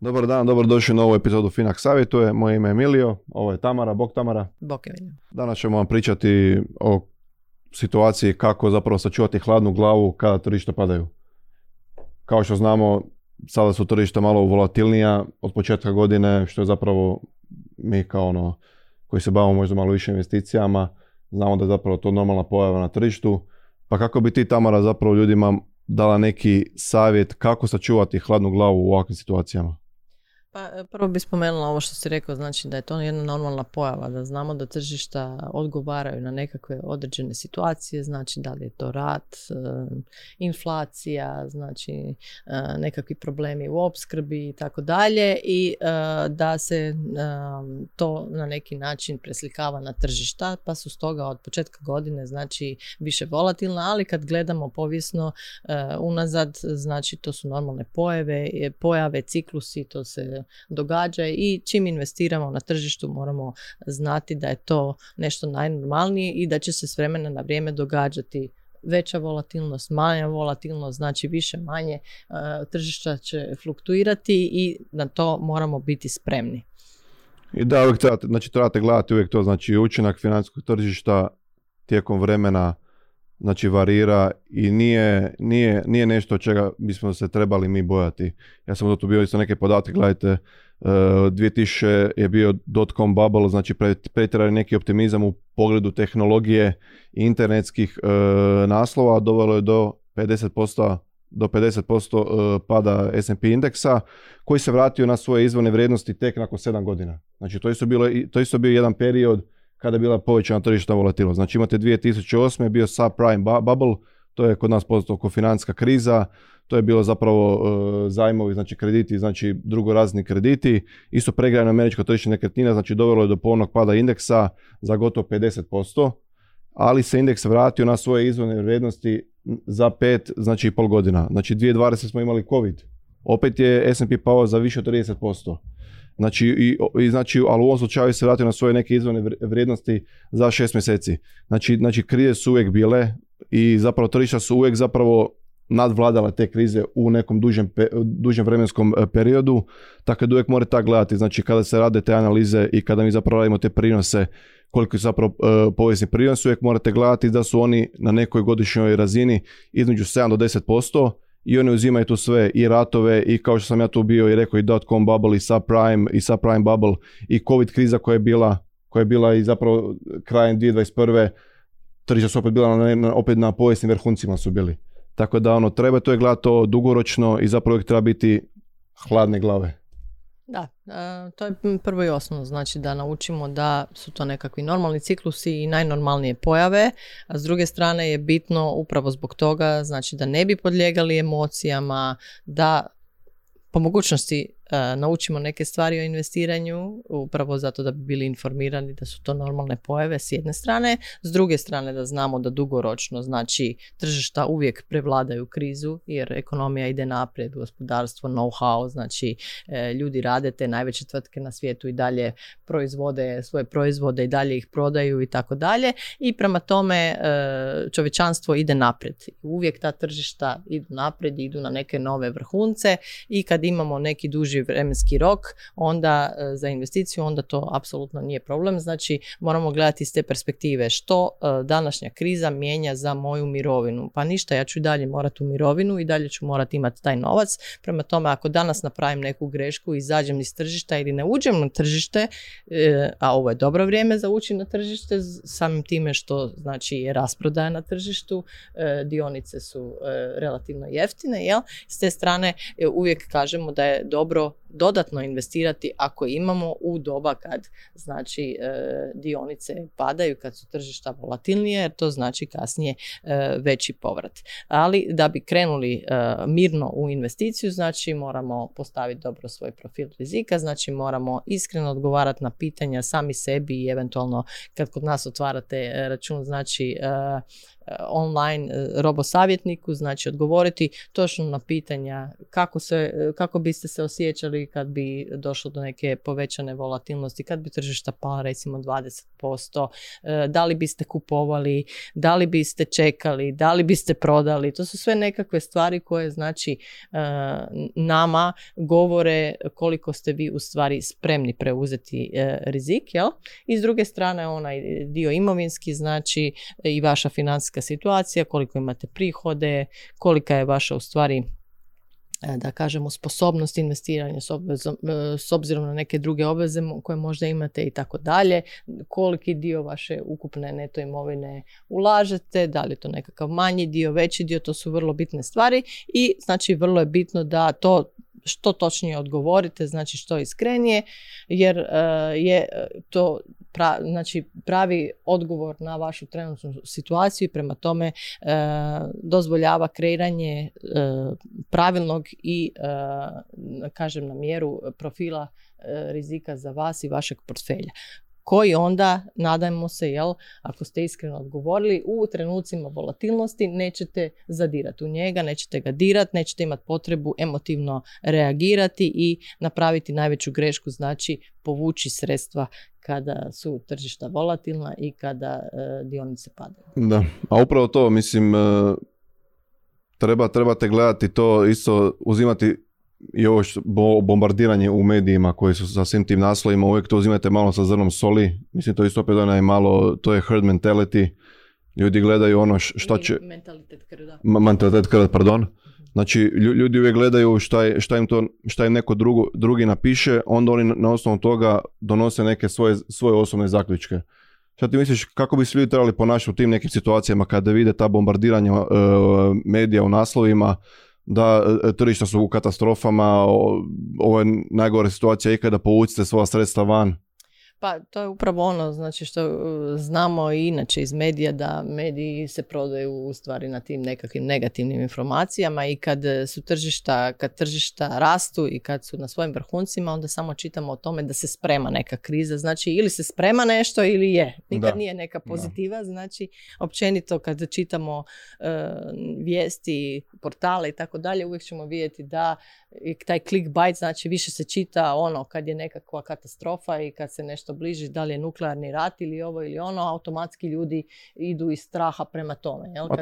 Dobar dan, dobro došli na ovu epizodu Finak savjetuje. Moje ime je Emilio, ovo je Tamara, bok Tamara. Bok Emilio. Danas ćemo vam pričati o situaciji kako zapravo sačuvati hladnu glavu kada tržišta padaju. Kao što znamo, sada su tržišta malo volatilnija od početka godine, što je zapravo mi kao ono koji se bavimo možda malo više investicijama, znamo da je zapravo to normalna pojava na tržištu. Pa kako bi ti Tamara zapravo ljudima dala neki savjet kako sačuvati hladnu glavu u ovakvim situacijama? Pa e, prvo bih spomenula ovo što si rekao, znači da je to jedna normalna pojava, da znamo da tržišta odgovaraju na nekakve određene situacije, znači da li je to rat, e, inflacija, znači e, nekakvi problemi u opskrbi i tako dalje i da se to na neki način preslikava na tržišta, pa su stoga od početka godine znači više volatilna, ali kad gledamo povijesno unazad, znači to su normalne pojave, pojave, ciklusi, to se događa i čim investiramo na tržištu moramo znati da je to nešto najnormalnije i da će se s vremena na vrijeme događati veća volatilnost, manja volatilnost, znači više manje e, tržišta će fluktuirati i na to moramo biti spremni. I da, uvijek trebate, znači trebate gledati uvijek to, znači učinak financijskog tržišta tijekom vremena znači varira i nije, nije, nije nešto čega bismo se trebali mi bojati. Ja sam tu bio isto neke podatke, gledajte, uh, 2000 je bio dot-com bubble, znači pretjerali neki optimizam u pogledu tehnologije i internetskih uh, naslova, dovelo je do 50% do 50% uh, pada S&P indeksa koji se vratio na svoje izvorne vrijednosti tek nakon 7 godina. Znači to isto, bilo, to isto bio jedan period kada je bila povećana tržišna volatilnost. Znači imate 2008. je bio subprime bubble, to je kod nas poznato oko financijska kriza, to je bilo zapravo uh, zajmovi, znači krediti, znači drugorazni krediti, isto pregrajano američko tržište nekretnina, znači dovelo je do polnog pada indeksa za gotovo 50%, ali se indeks vratio na svoje izvorne vrijednosti za pet, znači pol godina. Znači 2020 smo imali COVID, opet je S&P pao za više od 30%. Znači, i, i, znači, ali u ovom slučaju se vratio na svoje neke izvorne vrijednosti za šest mjeseci. Znači, znači krize su uvijek bile i zapravo tržišta su uvijek zapravo nadvladala te krize u nekom dužem, dužem vremenskom e, periodu, tako da uvijek morate tako gledati, znači kada se rade te analize i kada mi zapravo radimo te prinose, koliko su zapravo uh, povijesni prinos, uvijek morate gledati da su oni na nekoj godišnjoj razini između 7 do 10%, i oni uzimaju tu sve i ratove i kao što sam ja tu bio i rekao i dot-com bubble i subprime i subprime bubble i covid kriza koja je bila koja je bila i zapravo krajem 2021. tržišta su opet bila na, opet na povijesnim vrhuncima su bili. Tako da ono treba to je gledati dugoročno i zapravo treba biti hladne glave. Da, e, to je prvo i osnovno, znači da naučimo da su to nekakvi normalni ciklusi i najnormalnije pojave, a s druge strane je bitno upravo zbog toga, znači da ne bi podlijegali emocijama, da po mogućnosti naučimo neke stvari o investiranju, upravo zato da bi bili informirani da su to normalne pojave s jedne strane, s druge strane da znamo da dugoročno znači tržišta uvijek prevladaju krizu jer ekonomija ide naprijed, gospodarstvo, know-how, znači e, ljudi rade te najveće tvrtke na svijetu i dalje proizvode svoje proizvode i dalje ih prodaju i tako dalje i prema tome e, čovječanstvo ide naprijed. Uvijek ta tržišta idu naprijed, idu na neke nove vrhunce i kad imamo neki duži vremenski rok onda e, za investiciju onda to apsolutno nije problem. Znači moramo gledati iz te perspektive što e, današnja kriza mijenja za moju mirovinu. Pa ništa, ja ću i dalje morati u mirovinu i dalje ću morati imati taj novac. Prema tome ako danas napravim neku grešku izađem iz tržišta ili ne uđem na tržište, e, a ovo je dobro vrijeme za ući na tržište samim time što znači je rasprodaja na tržištu, dionice su relativno jeftine, jel? S te strane uvijek kažemo da je dobro dodatno investirati ako imamo u doba kad znači e, dionice padaju, kad su tržišta volatilnije, jer to znači kasnije e, veći povrat. Ali da bi krenuli e, mirno u investiciju, znači moramo postaviti dobro svoj profil rizika, znači moramo iskreno odgovarati na pitanja sami sebi i eventualno kad kod nas otvarate račun, znači online robosavjetniku, znači odgovoriti točno na pitanja kako, se, kako biste se osjećali kad bi došlo do neke povećane volatilnosti, kad bi tržišta pala recimo 20%, da li biste kupovali, da li biste čekali, da li biste prodali, to su sve nekakve stvari koje znači nama govore koliko ste vi u stvari spremni preuzeti rizik, jel? I s druge strane onaj dio imovinski, znači i vaša financijska situacija, koliko imate prihode, kolika je vaša u stvari e, da kažemo sposobnost investiranja s, obvezom, e, s obzirom na neke druge obveze koje možda imate i tako dalje, koliki dio vaše ukupne neto imovine ulažete, da li je to nekakav manji dio, veći dio, to su vrlo bitne stvari i znači vrlo je bitno da to što točnije odgovorite, znači što iskrenije, jer uh, je to pra, znači pravi odgovor na vašu trenutnu situaciju i prema tome uh, dozvoljava kreiranje uh, pravilnog i kažem na mjeru profila rizika za vas i vašeg portfelja koji onda, nadajmo se, jel, ako ste iskreno odgovorili, u trenucima volatilnosti nećete zadirati u njega, nećete ga dirati, nećete imati potrebu emotivno reagirati i napraviti najveću grešku, znači povući sredstva kada su tržišta volatilna i kada e, dionice padaju. Da, a upravo to, mislim, e, treba, trebate gledati to isto, uzimati i ovo bombardiranje u medijima koji su sa svim tim naslovima, uvijek to uzimate malo sa zrnom soli. Mislim, to isto opet onaj malo, to je herd mentality. Ljudi gledaju ono šta će... Mentalitet krda. Mentalitet krda, pardon. Znači, ljudi uvijek gledaju šta, je, šta, im to, šta im neko drugo, drugi napiše, onda oni na osnovu toga donose neke svoje, svoje osobne zaključke. Šta ti misliš, kako bi se ljudi trebali ponašati u tim nekim situacijama kada vide ta bombardiranja uh, medija u naslovima, da e, tržišta su u katastrofama, ovo je najgore situacija ikada, povucite svoja sredstva van. Pa to je upravo ono znači što uh, znamo i inače iz medija da mediji se prodaju u stvari na tim nekakvim negativnim informacijama i kad su tržišta, kad tržišta rastu i kad su na svojim vrhuncima onda samo čitamo o tome da se sprema neka kriza. Znači ili se sprema nešto ili je. Nikad nije neka pozitiva. Znači općenito kad čitamo uh, vijesti, portale i tako dalje uvijek ćemo vidjeti da taj clickbait znači više se čita ono kad je nekakva katastrofa i kad se nešto bliži, da li je nuklearni rat ili ovo ili ono, automatski ljudi idu iz straha prema tome. Jel? Kad,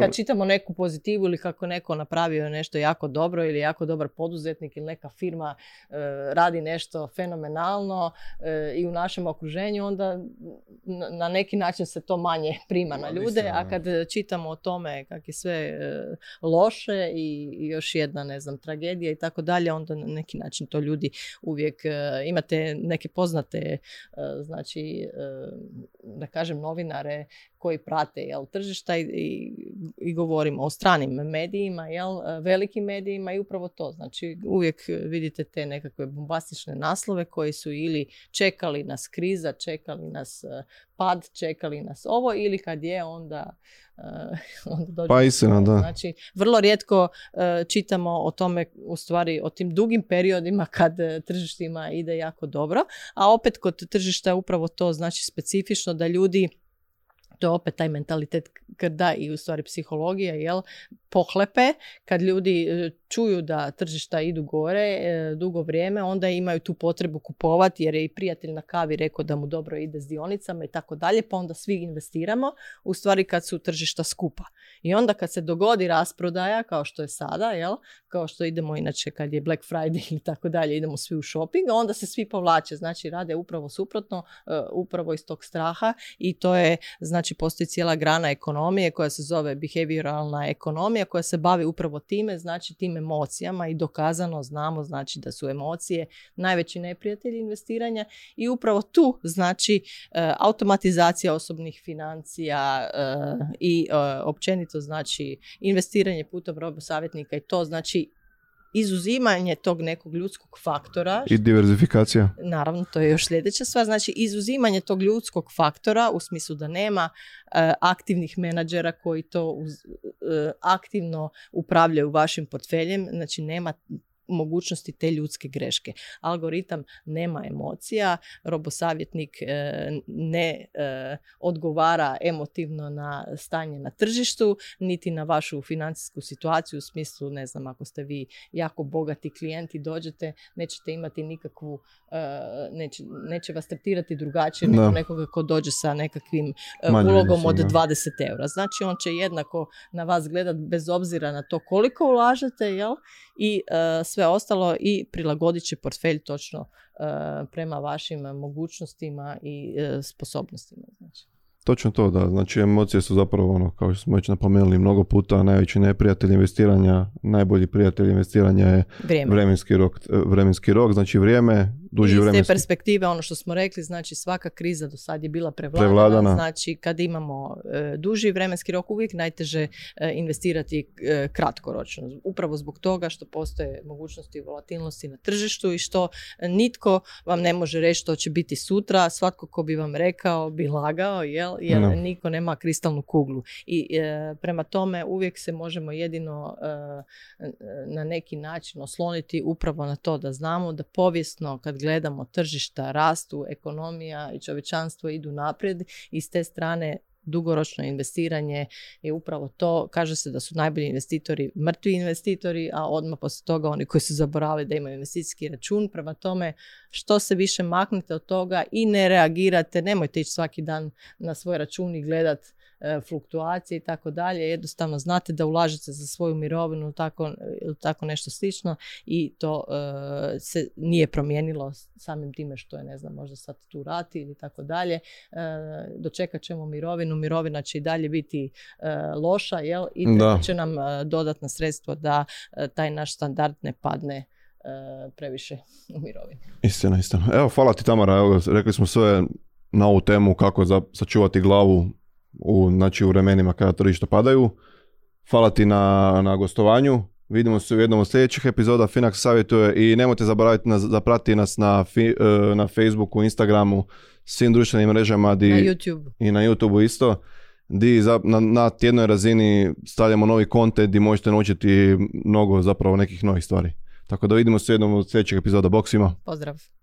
kad čitamo neku pozitivu ili kako neko napravio nešto jako dobro ili jako dobar poduzetnik ili neka firma e, radi nešto fenomenalno e, i u našem okruženju, onda na neki način se to manje prima na ljude, a kad čitamo o tome kak je sve e, loše i, još jedna, ne znam, tragedija i tako dalje, onda na neki način to ljudi uvijek imate neke poznate E, znači e, da kažem novinare koji prate jel, tržišta i, i, i govorimo o stranim medijima, jel, velikim medijima i upravo to. Znači uvijek vidite te nekakve bombastične naslove koji su ili čekali nas kriza, čekali nas pad, čekali nas ovo ili kad je onda onda dođe pa istina, da. Znači, vrlo rijetko čitamo o tome, u stvari, o tim dugim periodima kad tržištima ide jako dobro, a opet kod tržišta je upravo to, znači specifično da ljudi to je opet taj mentalitet krda i u stvari psihologija, jel, pohlepe, kad ljudi čuju da tržišta idu gore e, dugo vrijeme, onda imaju tu potrebu kupovati jer je i prijatelj na kavi rekao da mu dobro ide s dionicama i tako dalje, pa onda svi investiramo, u stvari kad su tržišta skupa. I onda kad se dogodi rasprodaja, kao što je sada, jel, kao što idemo inače kad je Black Friday ili tako dalje, idemo svi u shopping, onda se svi povlače, znači rade upravo suprotno, e, upravo iz tog straha i to je, znači postoji cijela grana ekonomije koja se zove behavioralna ekonomija koja se bavi upravo time, znači tim emocijama i dokazano znamo znači da su emocije najveći neprijatelji investiranja i upravo tu znači e, automatizacija osobnih financija e, i e, općenito znači investiranje putem robo savjetnika i to znači izuzimanje tog nekog ljudskog faktora. I diverzifikacija. Naravno, to je još sljedeća stvar. Znači, izuzimanje tog ljudskog faktora u smislu da nema e, aktivnih menadžera koji to uz, e, aktivno upravljaju vašim portfeljem. Znači, nema mogućnosti te ljudske greške. Algoritam nema emocija, robosavjetnik ne odgovara emotivno na stanje na tržištu, niti na vašu financijsku situaciju u smislu, ne znam, ako ste vi jako bogati klijenti, dođete, nećete imati nikakvu, neće, neće vas tretirati drugačije nego nekoga ko dođe sa nekakvim ulogom od 20 eura. Znači on će jednako na vas gledati bez obzira na to koliko ulažete jel? i uh, sve ostalo i prilagodit će portfelj točno uh, prema vašim mogućnostima i uh, sposobnostima. Znači. Točno to, da. Znači emocije su zapravo ono, kao što smo već napomenuli mnogo puta, najveći neprijatelj investiranja, najbolji prijatelj investiranja je vremenski rok, vremenski rok, znači vrijeme, duži Iz vremenski... te perspektive, ono što smo rekli, znači svaka kriza do sad je bila prevladana, prevladana. znači kad imamo e, duži vremenski rok uvijek najteže e, investirati e, kratkoročno. Upravo zbog toga što postoje mogućnosti volatilnosti na tržištu i što nitko vam ne može reći što će biti sutra, svatko ko bi vam rekao bi lagao, jel? Jer niko nema kristalnu kuglu. I prema tome uvijek se možemo jedino na neki način osloniti upravo na to da znamo da povijesno kad gledamo tržišta, rastu, ekonomija i čovječanstvo idu naprijed i s te strane dugoročno investiranje je upravo to. Kaže se da su najbolji investitori mrtvi investitori, a odmah poslije toga oni koji su zaboravili da imaju investicijski račun. Prema tome, što se više maknete od toga i ne reagirate, nemojte ići svaki dan na svoj račun i gledat E, fluktuacije i tako dalje. Jednostavno znate da ulažete za svoju mirovinu tako, ili tako nešto slično i to e, se nije promijenilo samim time što je, ne znam, možda sad tu rati ili tako dalje. E, dočekat ćemo mirovinu, mirovina će i dalje biti loša, jel? I treba će nam dodatna sredstvo da taj naš standard ne padne previše u mirovini. Istina, istina. Evo, hvala ti Tamara, evo, rekli smo sve na ovu temu kako sačuvati glavu u, znači, u vremenima kada tržišta padaju. Hvala ti na, na gostovanju. Vidimo se u jednom od sljedećih epizoda Finax savjetuje i nemojte zaboraviti na, zapratiti nas na, fi, e, na Facebooku, Instagramu, svim društvenim mrežama di, na YouTube. i na YouTubeu isto di na, na tjednoj razini stavljamo novi kontent gdje možete naučiti mnogo zapravo nekih novih stvari. Tako da vidimo se u jednom od sljedećih epizoda. Bok svima. Pozdrav.